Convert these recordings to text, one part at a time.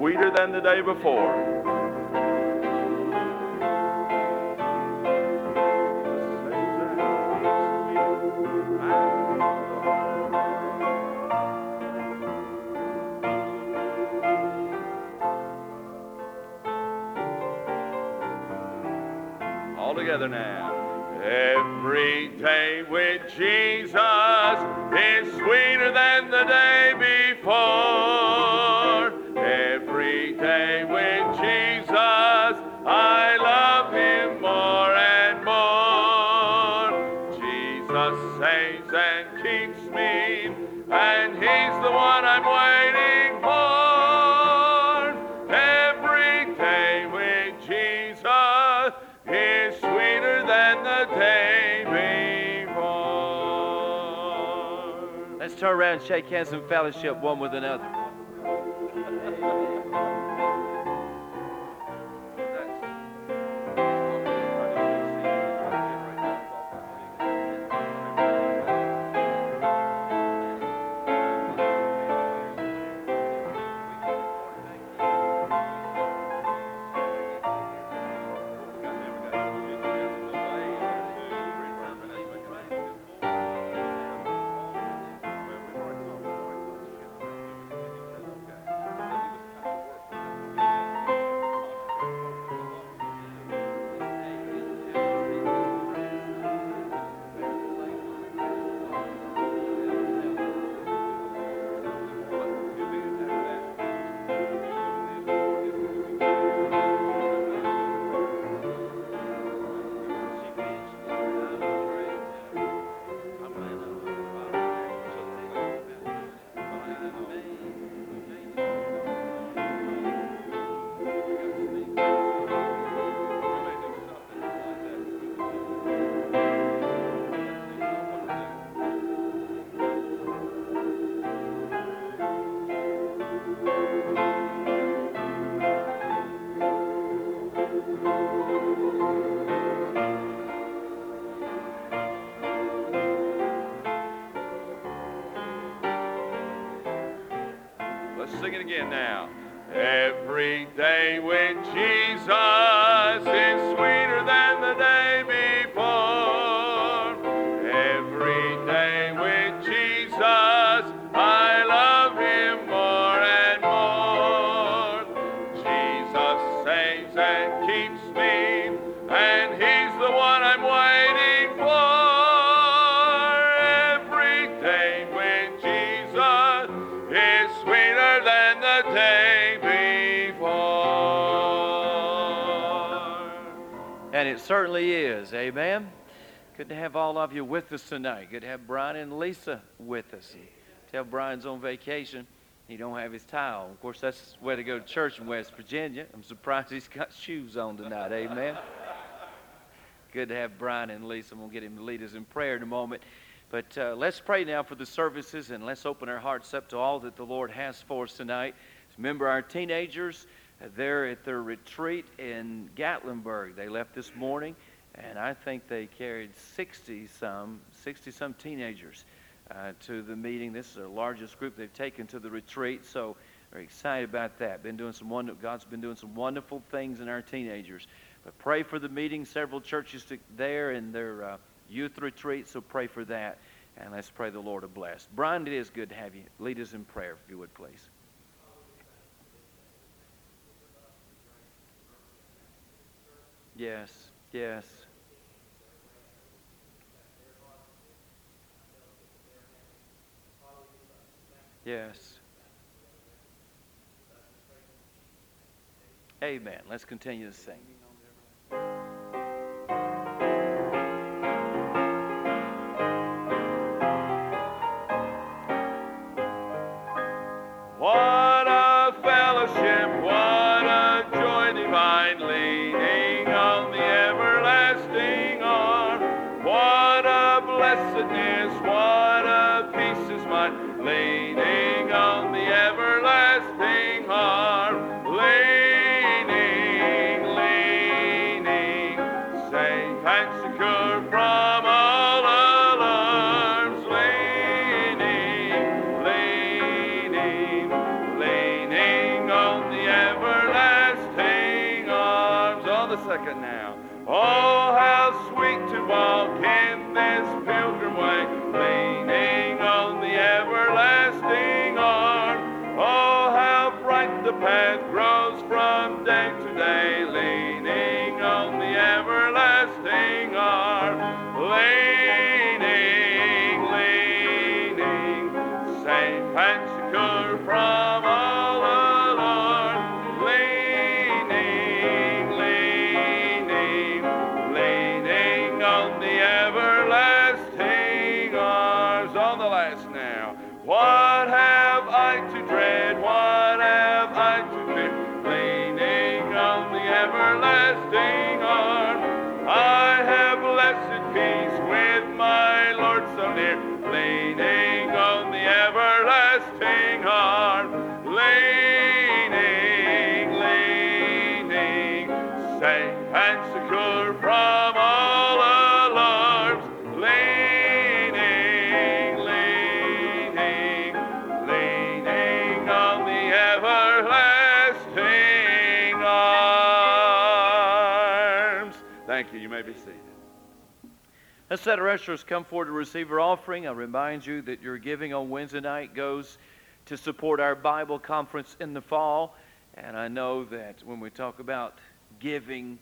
sweeter than the day before. All together now. Every day with Jesus is sweeter than the day before. Around shake hands and fellowship one with another. Now. Certainly is. Amen. Good to have all of you with us tonight. Good to have Brian and Lisa with us. Tell Brian's on vacation. He don't have his towel. Of course, that's way to go to church in West Virginia. I'm surprised he's got shoes on tonight. Amen. Good to have Brian and Lisa. I'm going to get him to lead us in prayer in a moment. But uh, let's pray now for the services and let's open our hearts up to all that the Lord has for us tonight. Remember our teenagers, they're at their retreat in Gatlinburg. They left this morning, and I think they carried 60 some, 60 some teenagers uh, to the meeting. This is the largest group they've taken to the retreat, so we're excited about that. Been doing some wonder, God's been doing some wonderful things in our teenagers. But pray for the meeting. Several churches there in their uh, youth retreat, so pray for that. And let's pray the Lord to bless. Brian, it is good to have you. Lead us in prayer, if you would, please. Yes, yes. Yes. Amen. Let's continue to sing. Everlasting Let's let our ushers come forward to receive our offering. I remind you that your giving on Wednesday night goes to support our Bible conference in the fall. And I know that when we talk about giving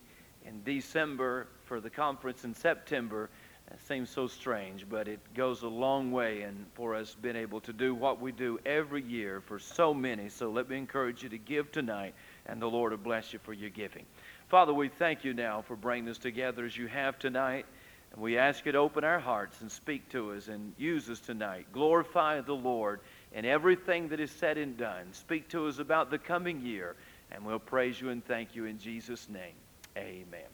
in December for the conference in September, that seems so strange, but it goes a long way and for us being able to do what we do every year for so many. So let me encourage you to give tonight, and the Lord will bless you for your giving. Father, we thank you now for bringing us together as you have tonight. And we ask you to open our hearts and speak to us and use us tonight. Glorify the Lord in everything that is said and done. Speak to us about the coming year, and we'll praise you and thank you in Jesus' name. Amen.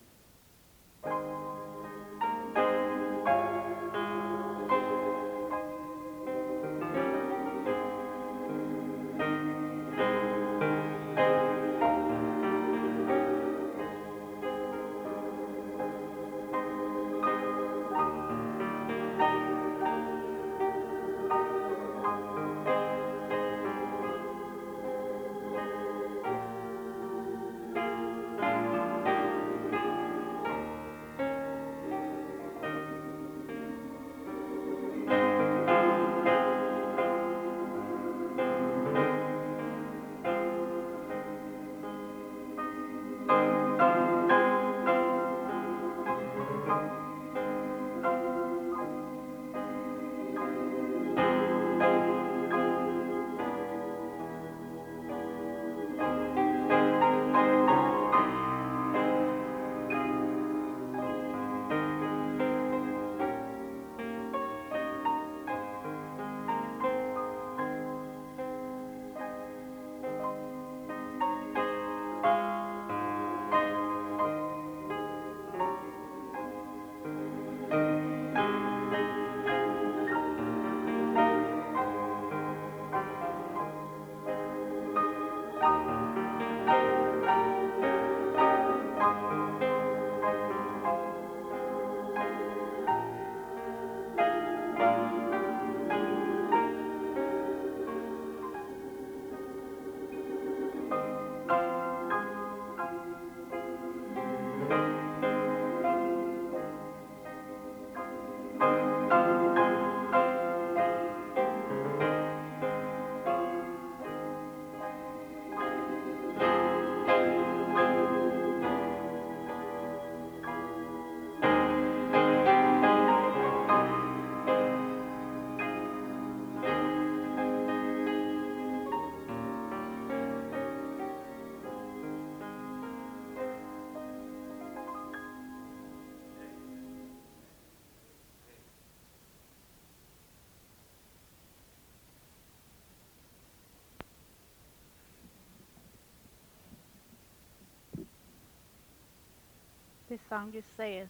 This song just says,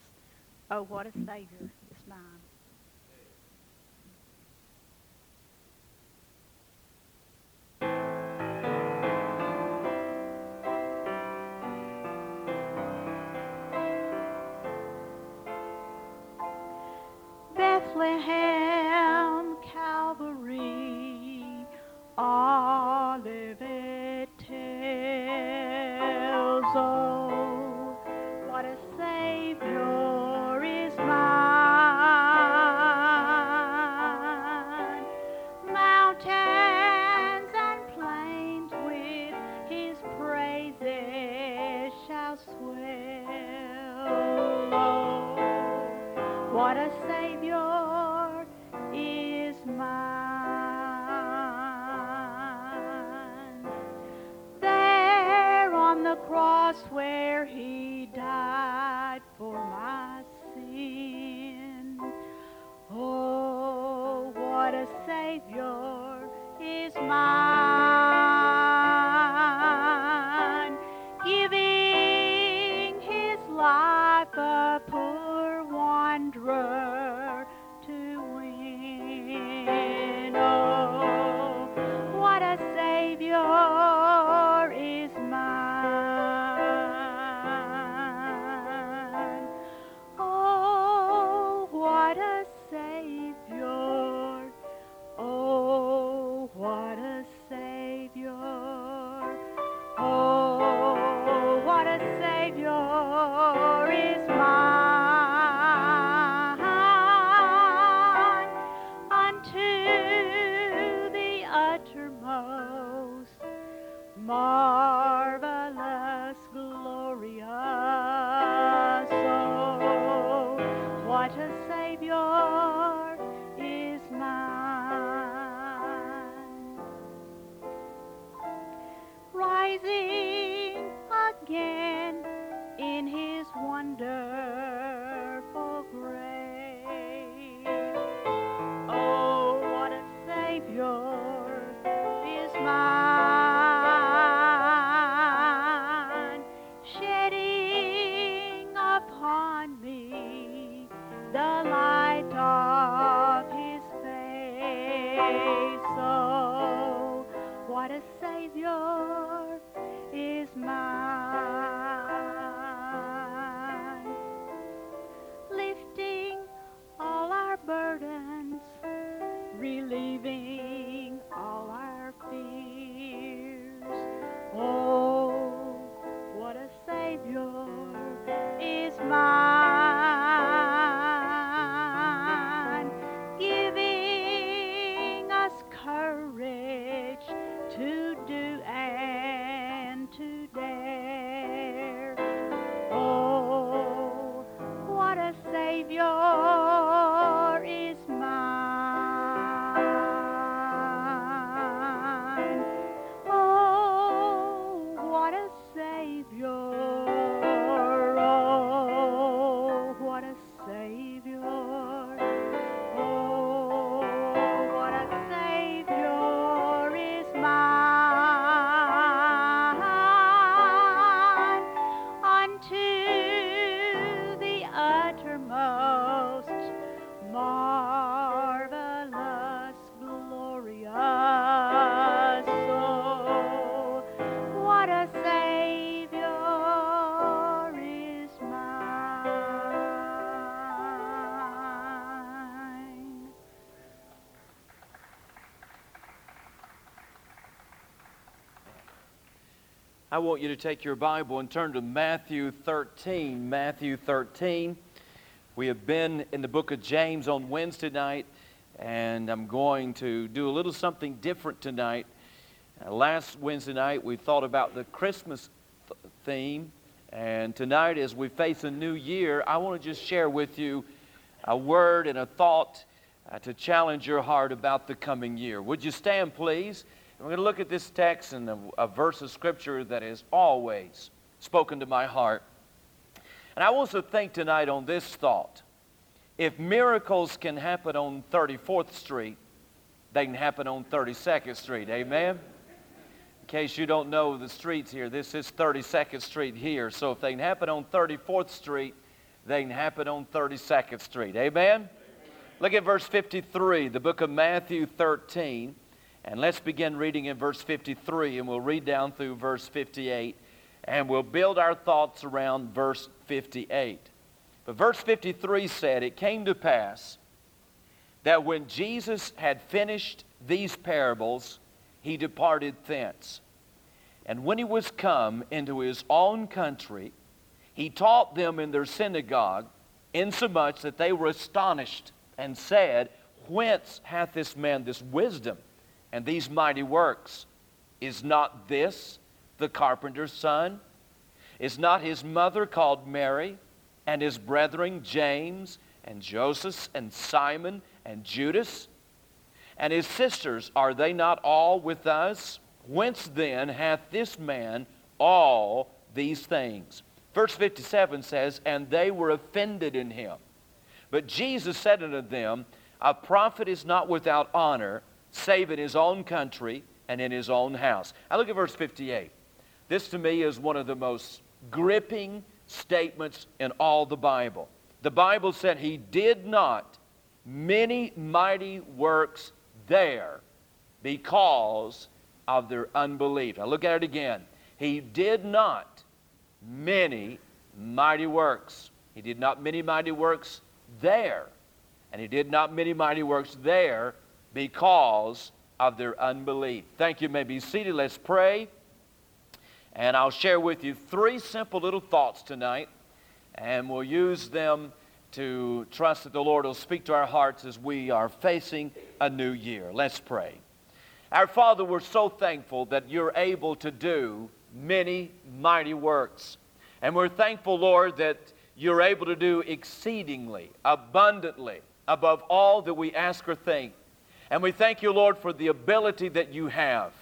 Oh, what a Savior is mine. Savior. Want you to take your Bible and turn to Matthew 13. Matthew 13. We have been in the book of James on Wednesday night, and I'm going to do a little something different tonight. Uh, last Wednesday night, we thought about the Christmas th- theme, and tonight, as we face a new year, I want to just share with you a word and a thought uh, to challenge your heart about the coming year. Would you stand, please? And we're going to look at this text and a, a verse of Scripture that has always spoken to my heart. And I to think tonight on this thought. If miracles can happen on 34th Street, they can happen on 32nd Street. Amen? In case you don't know the streets here, this is 32nd Street here. So if they can happen on 34th Street, they can happen on 32nd Street. Amen? Look at verse 53, the book of Matthew 13. And let's begin reading in verse 53, and we'll read down through verse 58, and we'll build our thoughts around verse 58. But verse 53 said, It came to pass that when Jesus had finished these parables, he departed thence. And when he was come into his own country, he taught them in their synagogue, insomuch that they were astonished and said, Whence hath this man this wisdom and these mighty works? Is not this the carpenter's son? Is not his mother called Mary, and his brethren James and Joseph and Simon and Judas? And his sisters, are they not all with us? Whence then hath this man all these things? Verse 57 says, And they were offended in him. But Jesus said unto them, A prophet is not without honor, save in his own country and in his own house. I look at verse 58. This to me is one of the most gripping statements in all the Bible. The Bible said he did not many mighty works there because of their unbelief. Now look at it again. He did not many mighty works. He did not many mighty works there. And he did not many mighty works there because of their unbelief. Thank you. you may be seated. Let's pray. And I'll share with you three simple little thoughts tonight, and we'll use them to trust that the Lord will speak to our hearts as we are facing a new year. Let's pray. Our Father, we're so thankful that you're able to do many mighty works. And we're thankful, Lord, that you're able to do exceedingly, abundantly, above all that we ask or think. And we thank you, Lord, for the ability that you have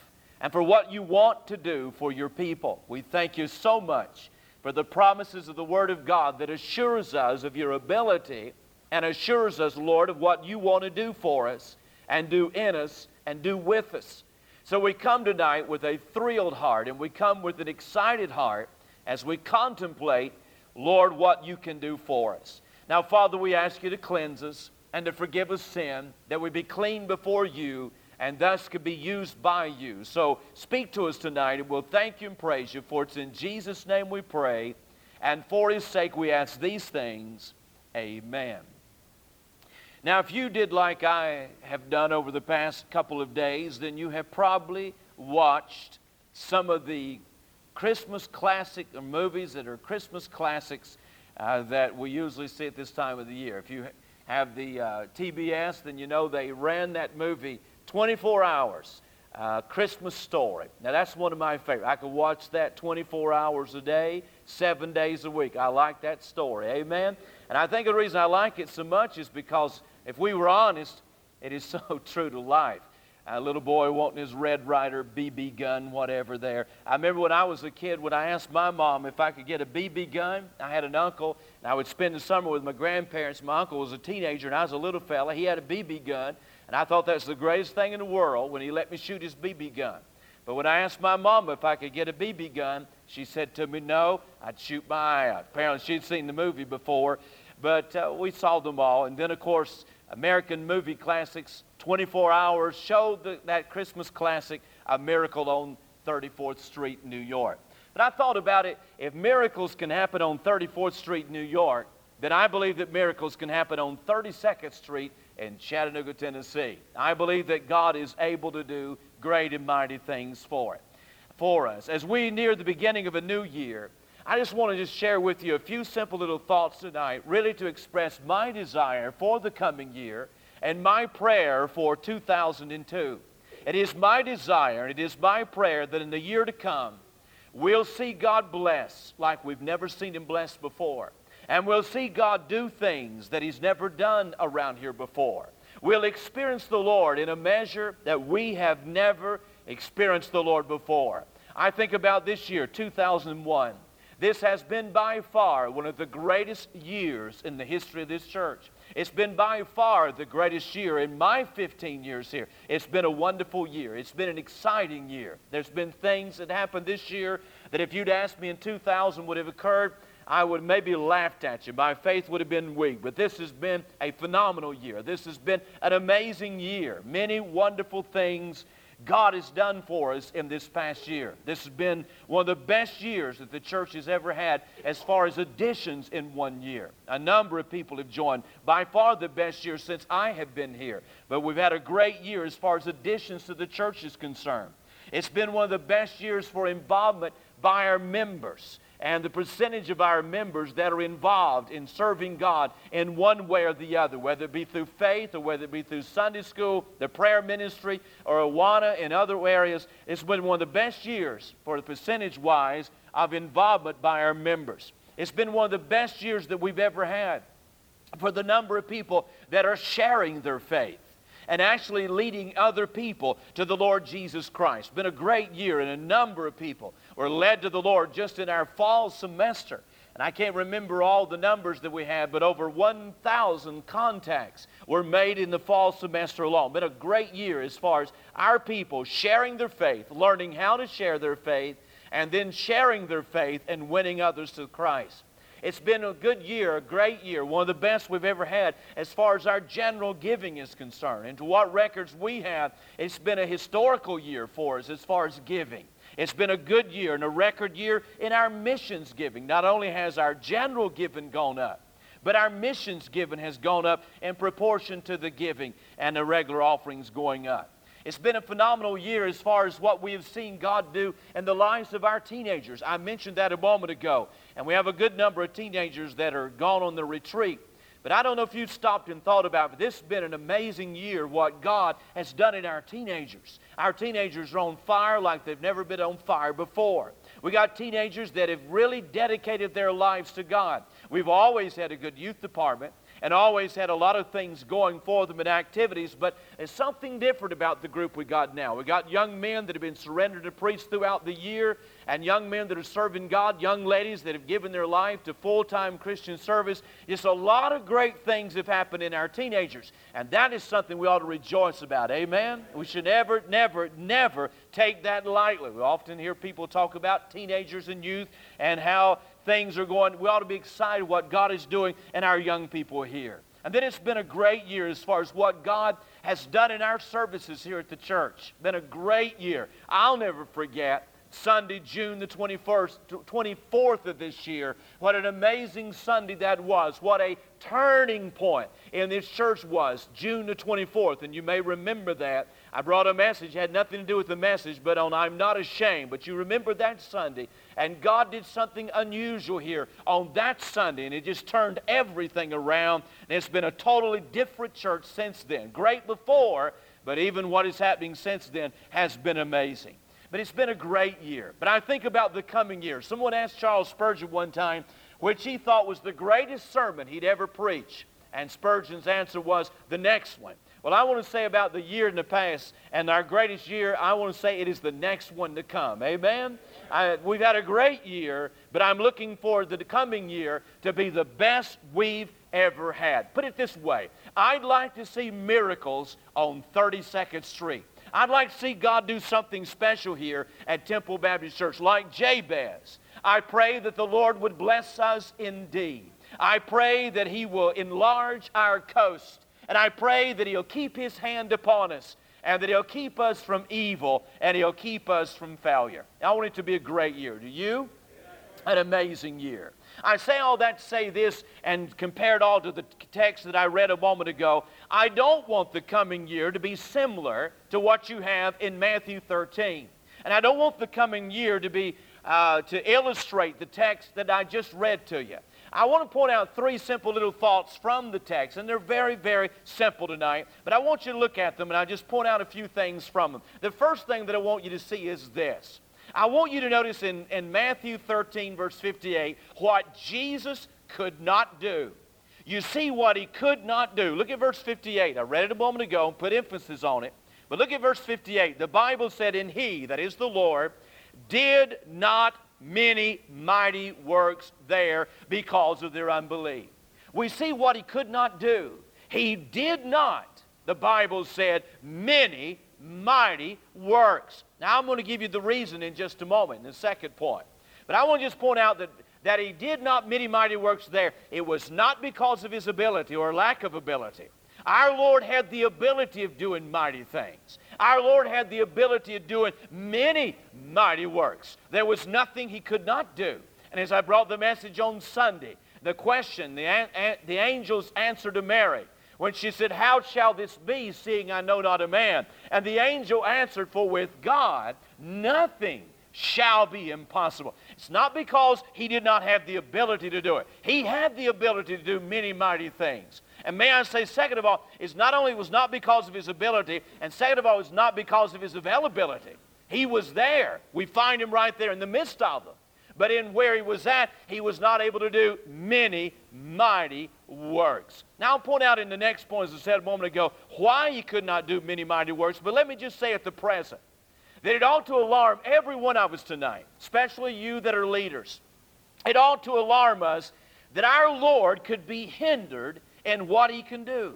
and for what you want to do for your people. We thank you so much for the promises of the Word of God that assures us of your ability and assures us, Lord, of what you want to do for us and do in us and do with us. So we come tonight with a thrilled heart and we come with an excited heart as we contemplate, Lord, what you can do for us. Now, Father, we ask you to cleanse us and to forgive us sin, that we be clean before you and thus could be used by you. So speak to us tonight, and we'll thank you and praise you, for it's in Jesus' name we pray, and for his sake we ask these things. Amen. Now, if you did like I have done over the past couple of days, then you have probably watched some of the Christmas classic movies that are Christmas classics uh, that we usually see at this time of the year. If you have the uh, TBS, then you know they ran that movie 24 hours. Uh, Christmas story. Now, that's one of my favorites. I could watch that 24 hours a day, seven days a week. I like that story. Amen? And I think the reason I like it so much is because if we were honest, it is so true to life. A little boy wanting his Red Ryder BB gun, whatever there. I remember when I was a kid, when I asked my mom if I could get a BB gun, I had an uncle, and I would spend the summer with my grandparents. My uncle was a teenager, and I was a little fella. He had a BB gun, and I thought that was the greatest thing in the world when he let me shoot his BB gun. But when I asked my mom if I could get a BB gun, she said to me, no, I'd shoot my eye out. Apparently, she'd seen the movie before, but uh, we saw them all. And then, of course, American movie classics, 24 Hours, showed the, that Christmas classic, A Miracle on 34th Street, New York. But I thought about it if miracles can happen on 34th Street, New York, then I believe that miracles can happen on 32nd Street in Chattanooga, Tennessee. I believe that God is able to do great and mighty things for it, for us. As we near the beginning of a new year, I just want to just share with you a few simple little thoughts tonight, really to express my desire for the coming year and my prayer for 2002. It is my desire, and it is my prayer that in the year to come, we'll see God bless like we've never seen Him bless before. And we'll see God do things that He's never done around here before. We'll experience the Lord in a measure that we have never experienced the Lord before. I think about this year, 2001. This has been by far one of the greatest years in the history of this church. It's been by far the greatest year in my 15 years here. It's been a wonderful year. It's been an exciting year. There's been things that happened this year that if you'd asked me in 2000 would have occurred, I would maybe laughed at you. My faith would have been weak. But this has been a phenomenal year. This has been an amazing year. Many wonderful things God has done for us in this past year. This has been one of the best years that the church has ever had as far as additions in one year. A number of people have joined. By far the best year since I have been here. But we've had a great year as far as additions to the church is concerned. It's been one of the best years for involvement by our members and the percentage of our members that are involved in serving God in one way or the other, whether it be through faith or whether it be through Sunday school, the prayer ministry, or Awana in other areas. It's been one of the best years for the percentage wise of involvement by our members. It's been one of the best years that we've ever had for the number of people that are sharing their faith and actually leading other people to the Lord Jesus Christ. Been a great year, and a number of people were led to the Lord just in our fall semester. And I can't remember all the numbers that we had, but over 1,000 contacts were made in the fall semester alone. Been a great year as far as our people sharing their faith, learning how to share their faith, and then sharing their faith and winning others to Christ. It's been a good year, a great year, one of the best we've ever had as far as our general giving is concerned. And to what records we have, it's been a historical year for us as far as giving. It's been a good year and a record year in our missions giving. Not only has our general giving gone up, but our missions giving has gone up in proportion to the giving and the regular offerings going up. It's been a phenomenal year as far as what we have seen God do in the lives of our teenagers. I mentioned that a moment ago. And we have a good number of teenagers that are gone on the retreat. But I don't know if you've stopped and thought about it, but this has been an amazing year, what God has done in our teenagers. Our teenagers are on fire like they've never been on fire before. We got teenagers that have really dedicated their lives to God. We've always had a good youth department and always had a lot of things going for them and activities, but there's something different about the group we got now. We got young men that have been surrendered to priests throughout the year, and young men that are serving God, young ladies that have given their life to full time Christian service. Just a lot of great things have happened in our teenagers, and that is something we ought to rejoice about. Amen? We should never, never, never take that lightly. We often hear people talk about teenagers and youth and how things are going. We ought to be excited what God is doing and our young people here. And then it's been a great year as far as what God has done in our services here at the church. Been a great year. I'll never forget Sunday, June the 21st, 24th of this year. What an amazing Sunday that was. What a turning point in this church was, June the 24th. And you may remember that. I brought a message, had nothing to do with the message, but on I'm Not Ashamed. But you remember that Sunday. And God did something unusual here on that Sunday, and it just turned everything around. And it's been a totally different church since then. Great before, but even what is happening since then has been amazing. But it's been a great year. But I think about the coming year. Someone asked Charles Spurgeon one time which he thought was the greatest sermon he'd ever preach. And Spurgeon's answer was the next one. Well, I want to say about the year in the past and our greatest year, I want to say it is the next one to come. Amen? I, we've had a great year, but I'm looking for the coming year to be the best we've ever had. Put it this way I'd like to see miracles on 32nd Street. I'd like to see God do something special here at Temple Baptist Church, like Jabez. I pray that the Lord would bless us indeed. I pray that He will enlarge our coast. And I pray that He'll keep His hand upon us and that He'll keep us from evil and He'll keep us from failure. I want it to be a great year. Do you? An amazing year. I say all that to say this and compare it all to the text that I read a moment ago. I don't want the coming year to be similar to what you have in Matthew 13. And I don't want the coming year to be uh, to illustrate the text that I just read to you. I want to point out three simple little thoughts from the text, and they're very, very simple tonight, but I want you to look at them and I just point out a few things from them. The first thing that I want you to see is this. I want you to notice in, in Matthew 13, verse 58, what Jesus could not do. You see what he could not do. Look at verse 58. I read it a moment ago and put emphasis on it. But look at verse 58. The Bible said, In he, that is the Lord, did not many mighty works there because of their unbelief. We see what he could not do. He did not, the Bible said, many mighty works. Now, I'm going to give you the reason in just a moment, the second point. But I want to just point out that, that he did not many mighty works there. It was not because of his ability or lack of ability. Our Lord had the ability of doing mighty things. Our Lord had the ability of doing many mighty works. There was nothing he could not do. And as I brought the message on Sunday, the question, the, the angel's answer to Mary, when she said, How shall this be, seeing I know not a man? And the angel answered, For with God nothing shall be impossible. It's not because he did not have the ability to do it. He had the ability to do many mighty things. And may I say, second of all, it's not only was not because of his ability, and second of all, it's not because of his availability. He was there. We find him right there in the midst of them. But in where he was at, he was not able to do many mighty works. Now, I'll point out in the next point, as I said a moment ago, why he could not do many mighty works. But let me just say at the present that it ought to alarm every one of us tonight, especially you that are leaders. It ought to alarm us that our Lord could be hindered in what he can do.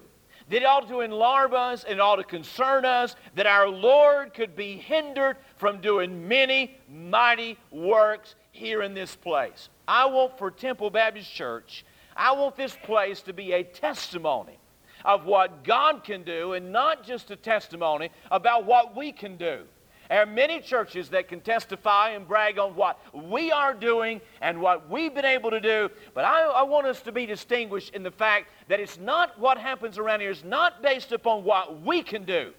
That it ought to alarm us and it ought to concern us that our Lord could be hindered from doing many mighty works here in this place. I want for Temple Baptist Church, I want this place to be a testimony of what God can do and not just a testimony about what we can do. There are many churches that can testify and brag on what we are doing and what we've been able to do, but I, I, want us to be distinguished in the fact that it's not what happens around here is not based upon what we can do.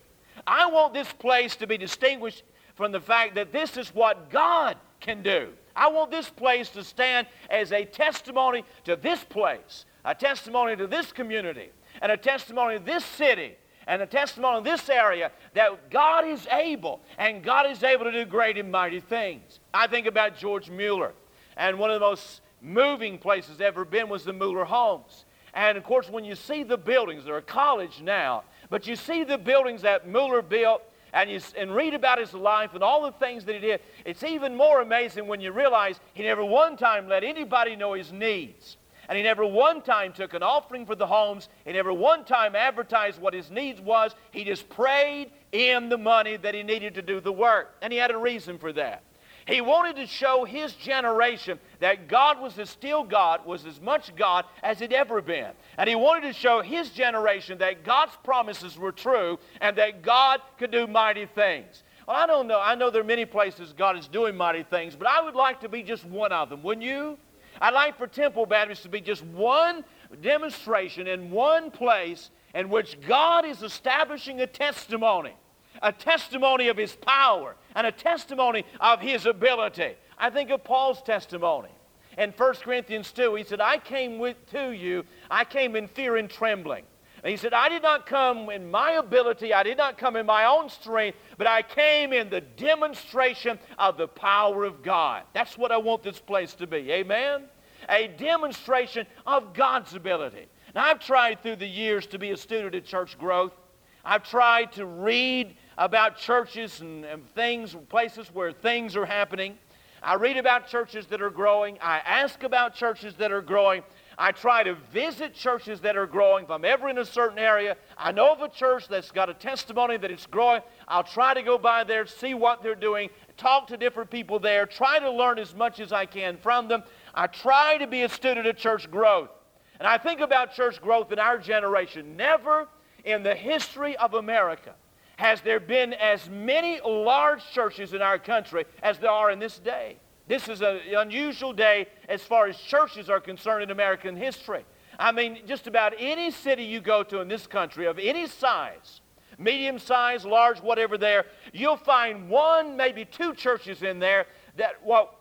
I want this place to be distinguished from the fact that this is what God can do. I want this place to stand as a testimony to this place, a testimony to this community, and a testimony to this city, and a testimony in this area that God is able, and God is able to do great and mighty things. I think about George Mueller, and one of the most moving places ever been was the Mueller homes. And of course, when you see the buildings, they're a college now, but you see the buildings that Mueller built and, you, and read about his life and all the things that he did, it's even more amazing when you realize he never one time let anybody know his needs. And he never one time took an offering for the homes. He never one time advertised what his needs was. He just prayed in the money that he needed to do the work. And he had a reason for that. He wanted to show his generation that God was as still God, was as much God as it ever been. And he wanted to show his generation that God's promises were true and that God could do mighty things. Well, I don't know. I know there are many places God is doing mighty things, but I would like to be just one of them, wouldn't you? I'd like for Temple Baptist to be just one demonstration in one place in which God is establishing a testimony, a testimony of His power, and a testimony of His ability. I think of Paul's testimony. In 1 Corinthians 2, he said, I came with, to you, I came in fear and trembling. And he said, I did not come in my ability, I did not come in my own strength, but I came in the demonstration of the power of God. That's what I want this place to be. Amen? A demonstration of God's ability. Now, I've tried through the years to be a student of church growth. I've tried to read about churches and, and things, places where things are happening. I read about churches that are growing. I ask about churches that are growing. I try to visit churches that are growing. If I'm ever in a certain area, I know of a church that's got a testimony that it's growing. I'll try to go by there, see what they're doing, talk to different people there, try to learn as much as I can from them. I try to be a student of church growth. And I think about church growth in our generation. Never in the history of America has there been as many large churches in our country as there are in this day. This is an unusual day as far as churches are concerned in American history. I mean, just about any city you go to in this country of any size, medium size, large, whatever there, you'll find one, maybe two churches in there that what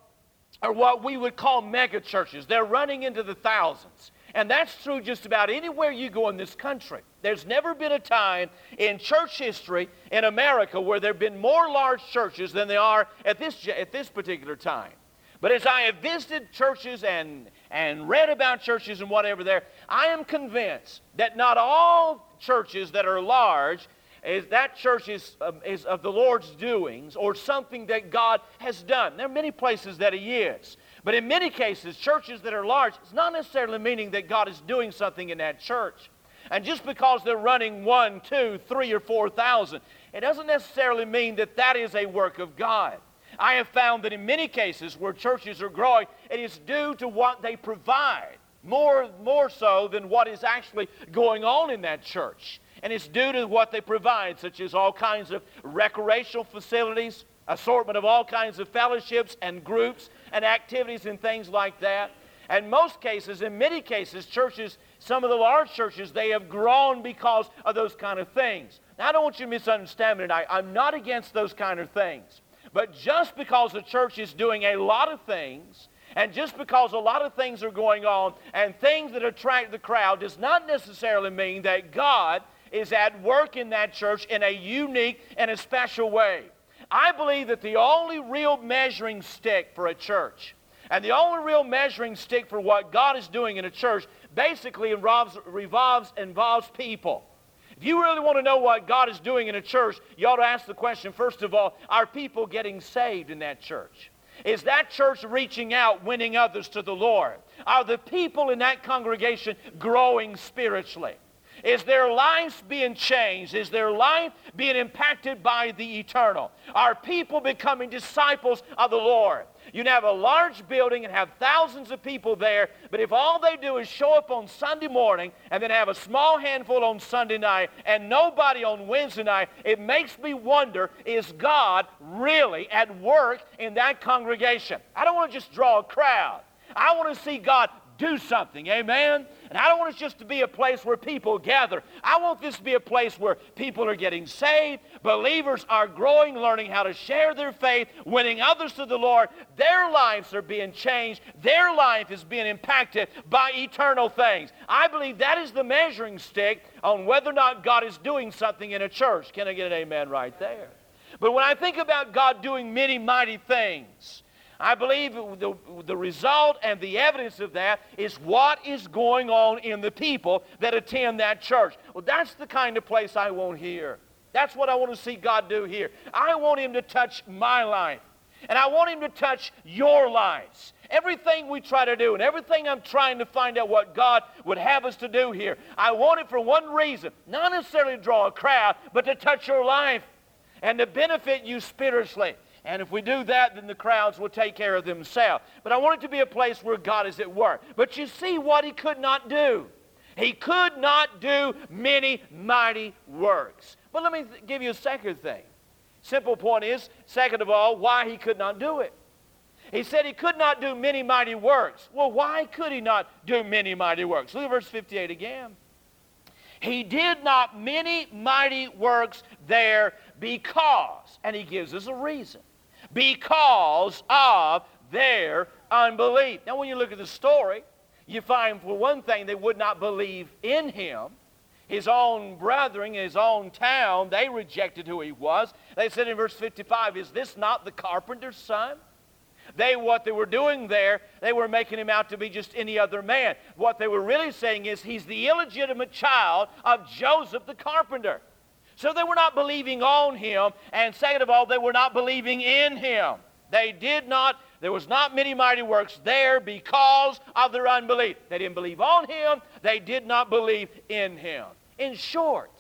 are what we would call mega churches. They're running into the thousands. And that's true just about anywhere you go in this country. There's never been a time in church history in America where there have been more large churches than there are at this, at this particular time. But as I have visited churches and, and read about churches and whatever there, I am convinced that not all churches that are large is that church is, um, is of the Lord's doings or something that God has done. There are many places that He is. But in many cases, churches that are large, it's not necessarily meaning that God is doing something in that church. And just because they're running one, two, three, or four thousand, it doesn't necessarily mean that that is a work of God. I have found that in many cases where churches are growing, it is due to what they provide, more, more so than what is actually going on in that church. And it's due to what they provide, such as all kinds of recreational facilities, assortment of all kinds of fellowships and groups and activities and things like that. And most cases, in many cases, churches, some of the large churches, they have grown because of those kind of things. Now, I don't want you to misunderstand me tonight. I'm not against those kind of things. But just because the church is doing a lot of things, and just because a lot of things are going on, and things that attract the crowd, does not necessarily mean that God is at work in that church in a unique and a special way. I believe that the only real measuring stick for a church and the only real measuring stick for what God is doing in a church basically involves, revolves, involves people. If you really want to know what God is doing in a church, you ought to ask the question, first of all, are people getting saved in that church? Is that church reaching out, winning others to the Lord? Are the people in that congregation growing spiritually? Is their lives being changed? Is their life being impacted by the eternal? Are people becoming disciples of the Lord? You can have a large building and have thousands of people there, but if all they do is show up on Sunday morning and then have a small handful on Sunday night and nobody on Wednesday night, it makes me wonder is God really at work in that congregation? I don't want to just draw a crowd. I want to see God do something. Amen? And I don't want it just to be a place where people gather. I want this to be a place where people are getting saved, believers are growing, learning how to share their faith, winning others to the Lord. Their lives are being changed, their life is being impacted by eternal things. I believe that is the measuring stick on whether or not God is doing something in a church. Can I get an amen right there? But when I think about God doing many mighty things, I believe the, the result and the evidence of that is what is going on in the people that attend that church. Well, that's the kind of place I want here. That's what I want to see God do here. I want Him to touch my life, and I want Him to touch your lives. Everything we try to do and everything I'm trying to find out what God would have us to do here, I want it for one reason not necessarily to draw a crowd, but to touch your life and to benefit you spiritually. And if we do that, then the crowds will take care of themselves. But I want it to be a place where God is at work. But you see what he could not do. He could not do many mighty works. But let me th- give you a second thing. Simple point is, second of all, why he could not do it. He said he could not do many mighty works. Well, why could he not do many mighty works? Look at verse 58 again. He did not many mighty works there because, and he gives us a reason because of their unbelief. Now, when you look at the story, you find, for one thing, they would not believe in him. His own brethren, his own town, they rejected who he was. They said in verse 55, Is this not the carpenter's son? They, what they were doing there, they were making him out to be just any other man. What they were really saying is he's the illegitimate child of Joseph the carpenter. So they were not believing on him, and second of all, they were not believing in him. They did not, there was not many mighty works there because of their unbelief. They didn't believe on him, they did not believe in him. In short,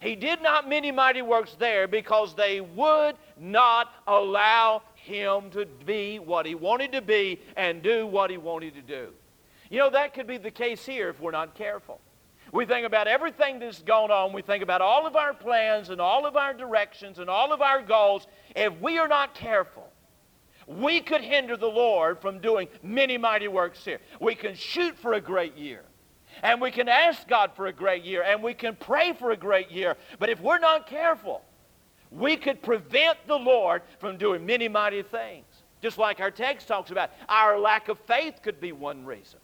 he did not many mighty works there because they would not allow him to be what he wanted to be and do what he wanted to do. You know, that could be the case here if we're not careful. We think about everything that's gone on. We think about all of our plans and all of our directions and all of our goals. If we are not careful, we could hinder the Lord from doing many mighty works here. We can shoot for a great year. And we can ask God for a great year. And we can pray for a great year. But if we're not careful, we could prevent the Lord from doing many mighty things. Just like our text talks about, our lack of faith could be one reason.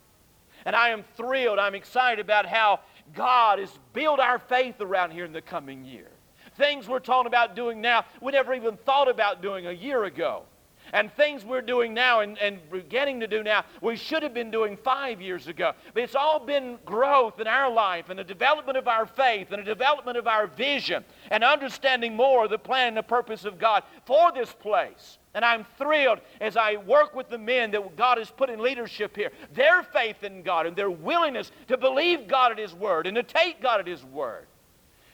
And I am thrilled, I'm excited about how God is build our faith around here in the coming year. Things we're talking about doing now, we never even thought about doing a year ago. And things we're doing now and, and beginning to do now, we should have been doing five years ago. But it's all been growth in our life and the development of our faith and the development of our vision and understanding more of the plan and the purpose of God for this place. And I'm thrilled as I work with the men that God has put in leadership here. Their faith in God and their willingness to believe God at His Word and to take God at His Word.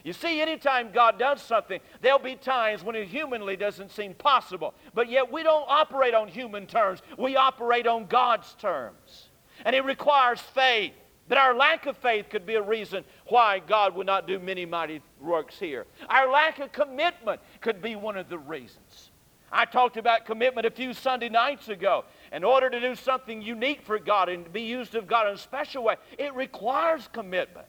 You see, anytime God does something, there'll be times when it humanly doesn't seem possible. But yet we don't operate on human terms. We operate on God's terms. And it requires faith. But our lack of faith could be a reason why God would not do many mighty works here. Our lack of commitment could be one of the reasons. I talked about commitment a few Sunday nights ago. In order to do something unique for God and be used of God in a special way, it requires commitment.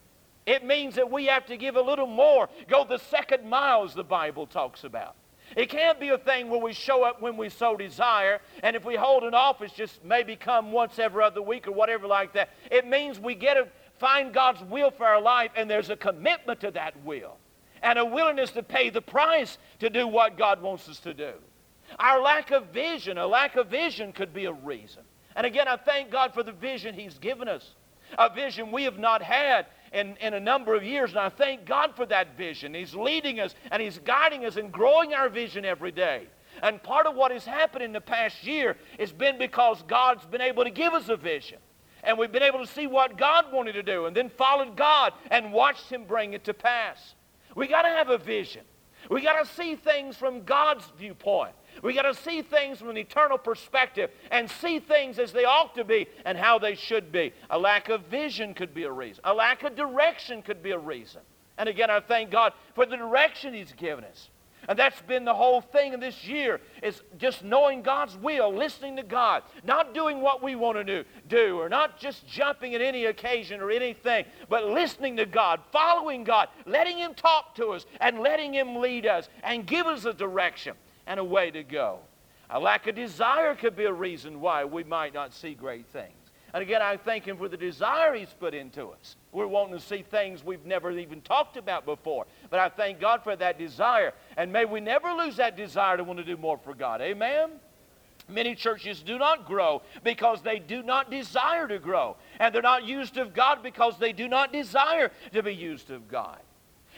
It means that we have to give a little more, go the second miles the Bible talks about. It can't be a thing where we show up when we so desire, and if we hold an office, just maybe come once every other week or whatever like that. It means we get to find God's will for our life, and there's a commitment to that will, and a willingness to pay the price to do what God wants us to do. Our lack of vision, a lack of vision could be a reason. And again, I thank God for the vision He's given us. A vision we have not had in, in a number of years, and I thank God for that vision. He's leading us and He's guiding us and growing our vision every day. And part of what has happened in the past year has been because God's been able to give us a vision. And we've been able to see what God wanted to do and then followed God and watched Him bring it to pass. We got to have a vision. We got to see things from God's viewpoint. We got to see things from an eternal perspective and see things as they ought to be and how they should be. A lack of vision could be a reason. A lack of direction could be a reason. And again, I thank God for the direction He's given us. And that's been the whole thing in this year is just knowing God's will, listening to God, not doing what we want to do, do, or not just jumping at any occasion or anything, but listening to God, following God, letting Him talk to us and letting Him lead us and give us a direction and a way to go. A lack of desire could be a reason why we might not see great things. And again, I thank Him for the desire He's put into us. We're wanting to see things we've never even talked about before. But I thank God for that desire. And may we never lose that desire to want to do more for God. Amen? Many churches do not grow because they do not desire to grow. And they're not used of God because they do not desire to be used of God.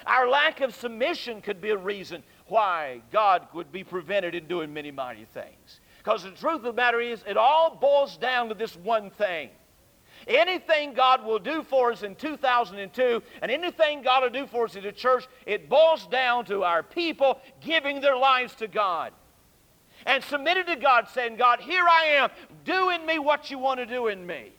Our lack of submission could be a reason why God would be prevented in doing many mighty things. Because the truth of the matter is, it all boils down to this one thing. Anything God will do for us in 2002 and anything God will do for us in the church, it boils down to our people giving their lives to God. And submitted to God, saying, God, here I am. Do in me what you want to do in me.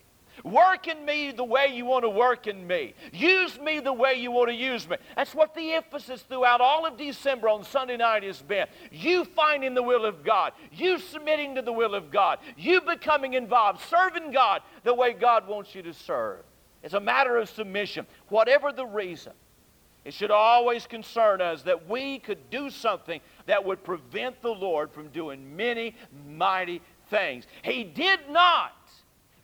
Work in me the way you want to work in me. Use me the way you want to use me. That's what the emphasis throughout all of December on Sunday night has been. You finding the will of God. You submitting to the will of God. You becoming involved, serving God the way God wants you to serve. It's a matter of submission, whatever the reason. It should always concern us that we could do something that would prevent the Lord from doing many mighty things. He did not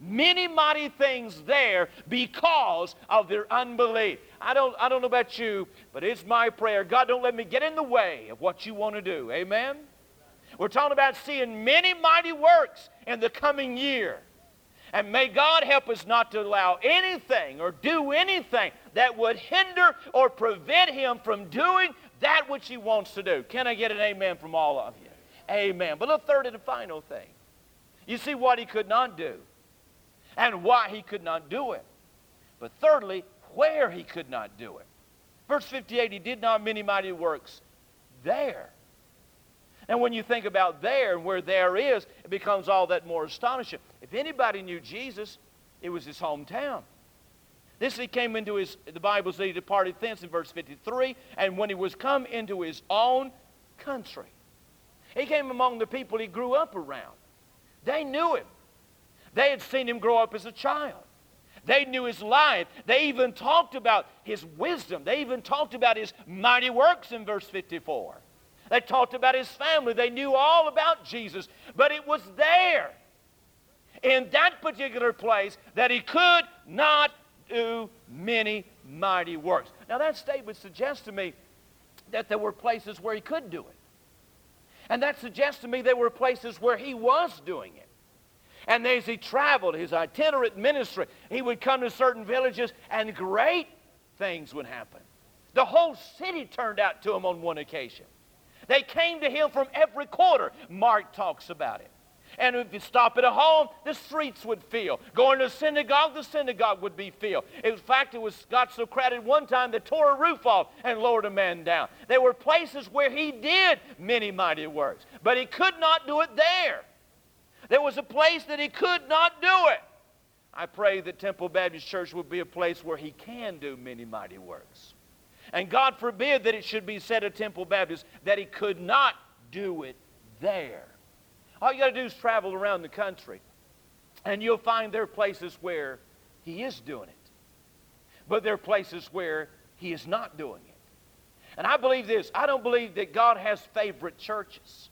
many mighty things there because of their unbelief. I don't, I don't know about you, but it's my prayer. God, don't let me get in the way of what you want to do. Amen? We're talking about seeing many mighty works in the coming year. And may God help us not to allow anything or do anything that would hinder or prevent Him from doing that which He wants to do. Can I get an amen from all of you? Amen. But the third and the final thing. You see what He could not do and why he could not do it. But thirdly, where he could not do it. Verse 58, he did not many mighty works there. And when you think about there and where there is, it becomes all that more astonishing. If anybody knew Jesus, it was his hometown. This he came into his, the Bible says he departed thence in verse 53, and when he was come into his own country. He came among the people he grew up around. They knew him. They had seen him grow up as a child. They knew his life. They even talked about his wisdom. They even talked about his mighty works in verse 54. They talked about his family. They knew all about Jesus. But it was there, in that particular place, that he could not do many mighty works. Now, that statement suggests to me that there were places where he could do it. And that suggests to me there were places where he was doing it. And as he traveled, his itinerant ministry, he would come to certain villages and great things would happen. The whole city turned out to him on one occasion. They came to him from every quarter. Mark talks about it. And if you stop at a home, the streets would fill. Going to a synagogue, the synagogue would be filled. In fact, it was got so crowded one time they tore a roof off and lowered a man down. There were places where he did many mighty works, but he could not do it there. There was a place that he could not do it. I pray that Temple Baptist Church will be a place where he can do many mighty works. And God forbid that it should be said of Temple Baptist that he could not do it there. All you got to do is travel around the country, and you'll find there are places where he is doing it. But there are places where he is not doing it. And I believe this I don't believe that God has favorite churches.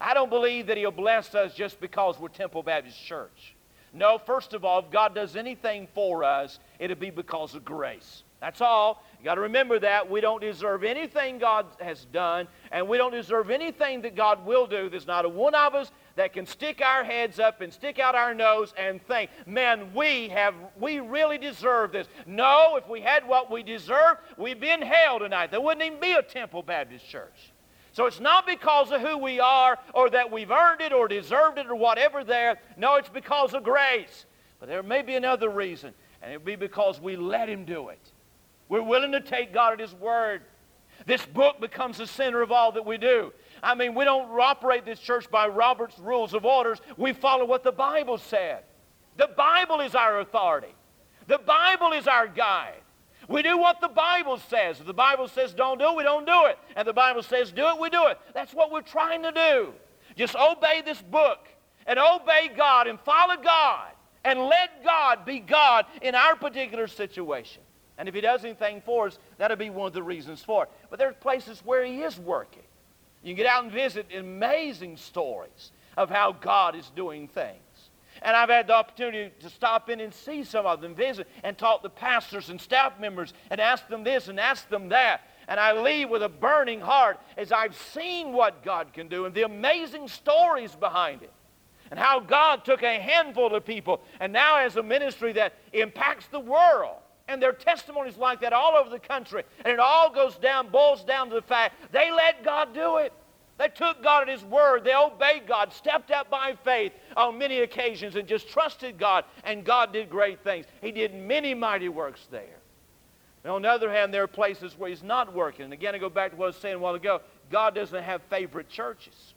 I don't believe that He'll bless us just because we're Temple Baptist Church. No, first of all, if God does anything for us, it'll be because of grace. That's all. You got to remember that. We don't deserve anything God has done, and we don't deserve anything that God will do. There's not a one of us that can stick our heads up and stick out our nose and think, man, we have we really deserve this. No, if we had what we deserve, we'd be in hell tonight. There wouldn't even be a Temple Baptist Church. So it's not because of who we are or that we've earned it or deserved it or whatever there. No, it's because of grace. But there may be another reason, and it would be because we let Him do it. We're willing to take God at His word. This book becomes the center of all that we do. I mean, we don't operate this church by Robert's rules of orders. We follow what the Bible said. The Bible is our authority. The Bible is our guide. We do what the Bible says. If the Bible says don't do it, we don't do it. And the Bible says do it, we do it. That's what we're trying to do. Just obey this book and obey God and follow God and let God be God in our particular situation. And if He does anything for us, that'll be one of the reasons for it. But there are places where He is working. You can get out and visit amazing stories of how God is doing things. And I've had the opportunity to stop in and see some of them, visit, and talk to pastors and staff members and ask them this and ask them that. And I leave with a burning heart as I've seen what God can do and the amazing stories behind it. And how God took a handful of people and now has a ministry that impacts the world. And there are testimonies like that all over the country. And it all goes down, boils down to the fact they let God do it. They took God at His word. They obeyed God, stepped out by faith on many occasions, and just trusted God. And God did great things. He did many mighty works there. And on the other hand, there are places where He's not working. And again, I go back to what I was saying a while ago. God doesn't have favorite churches.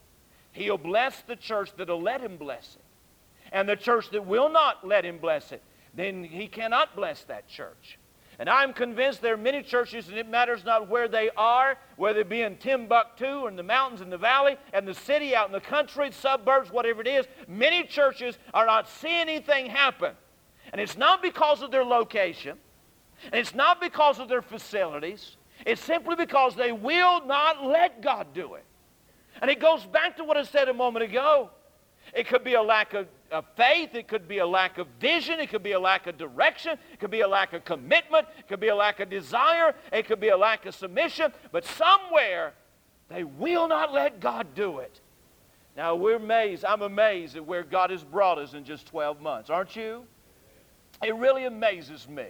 He'll bless the church that'll let Him bless it. And the church that will not let Him bless it, then He cannot bless that church. And I'm convinced there are many churches, and it matters not where they are, whether it be in Timbuktu or in the mountains in the valley, and the city, out in the country, suburbs, whatever it is. Many churches are not seeing anything happen. And it's not because of their location, and it's not because of their facilities. It's simply because they will not let God do it. And it goes back to what I said a moment ago. It could be a lack of, of, faith. It could be a lack of vision. It could be a lack of direction. It could be a lack of commitment. It could be a lack of desire. It could be a lack of submission. But somewhere, they will not let God do it. Now, we're amazed. I'm amazed at where God has brought us in just 12 months. Aren't you? It really amazes me.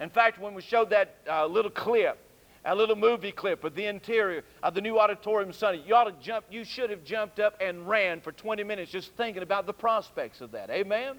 In fact, when we showed that uh, little clip, a little movie clip of the interior of the new auditorium Sunday. You ought to jump, you should have jumped up and ran for 20 minutes just thinking about the prospects of that. Amen?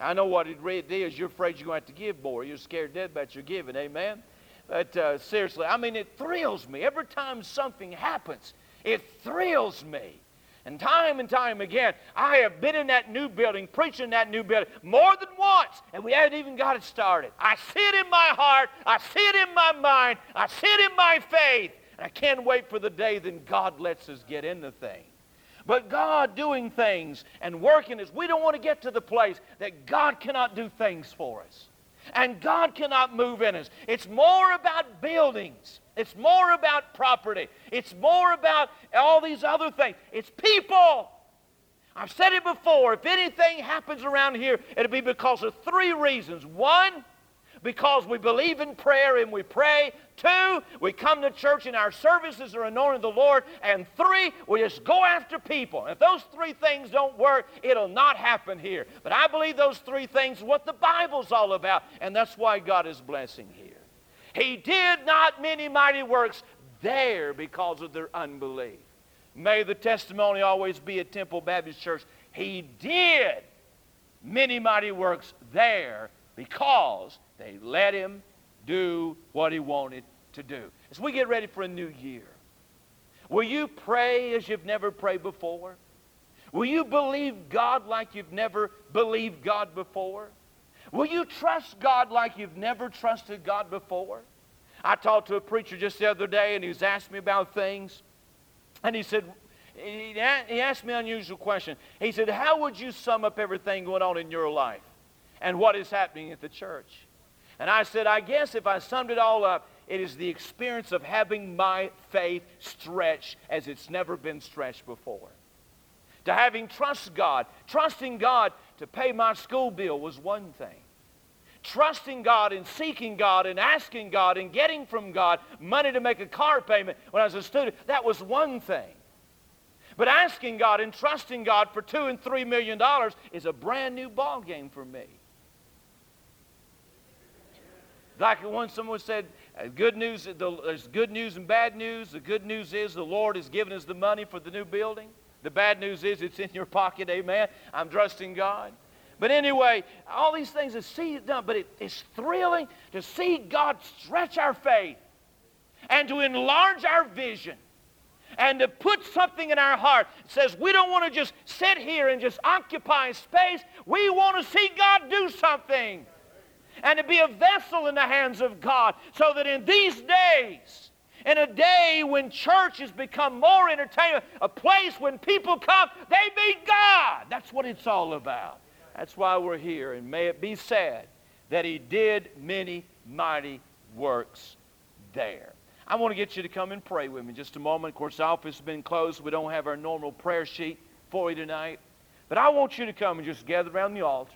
I know what it is. You're afraid you're going to have to give more. You're scared dead about your giving. Amen? But uh, seriously, I mean, it thrills me. Every time something happens, it thrills me. And time and time again, I have been in that new building, preaching that new building more than once, and we haven't even got it started. I see it in my heart, I see it in my mind, I see it in my faith, and I can't wait for the day that God lets us get in the thing. But God doing things and working us, we don't want to get to the place that God cannot do things for us. And God cannot move in us. It's more about buildings. It's more about property. It's more about all these other things. It's people. I've said it before. If anything happens around here, it'll be because of three reasons. One, because we believe in prayer and we pray. Two, we come to church and our services are anointing the Lord. And three, we just go after people. If those three things don't work, it'll not happen here. But I believe those three things what the Bible's all about. And that's why God is blessing here. He did not many mighty works there because of their unbelief. May the testimony always be at Temple Baptist Church. He did many mighty works there because they let him do what he wanted to do. As we get ready for a new year, will you pray as you've never prayed before? Will you believe God like you've never believed God before? Will you trust God like you've never trusted God before? I talked to a preacher just the other day, and he was asking me about things. And he said, he asked me an unusual question. He said, How would you sum up everything going on in your life and what is happening at the church? And I said, I guess if I summed it all up, it is the experience of having my faith stretched as it's never been stretched before. To having trust God, trusting God to pay my school bill was one thing. Trusting God and seeking God and asking God and getting from God money to make a car payment when I was a student, that was one thing. But asking God and trusting God for two and three million dollars is a brand new ball game for me. Like when someone said, uh, good news, there's good news and bad news. The good news is the Lord has given us the money for the new building. The bad news is it's in your pocket, amen. I'm trusting God. But anyway, all these things to see it done, but it, it's thrilling to see God stretch our faith and to enlarge our vision and to put something in our heart says we don't want to just sit here and just occupy space. We want to see God do something. And to be a vessel in the hands of God so that in these days, in a day when church has become more entertainment, a place when people come, they meet God. That's what it's all about. That's why we're here. And may it be said that he did many mighty works there. I want to get you to come and pray with me just a moment. Of course, the office has been closed. We don't have our normal prayer sheet for you tonight. But I want you to come and just gather around the altar.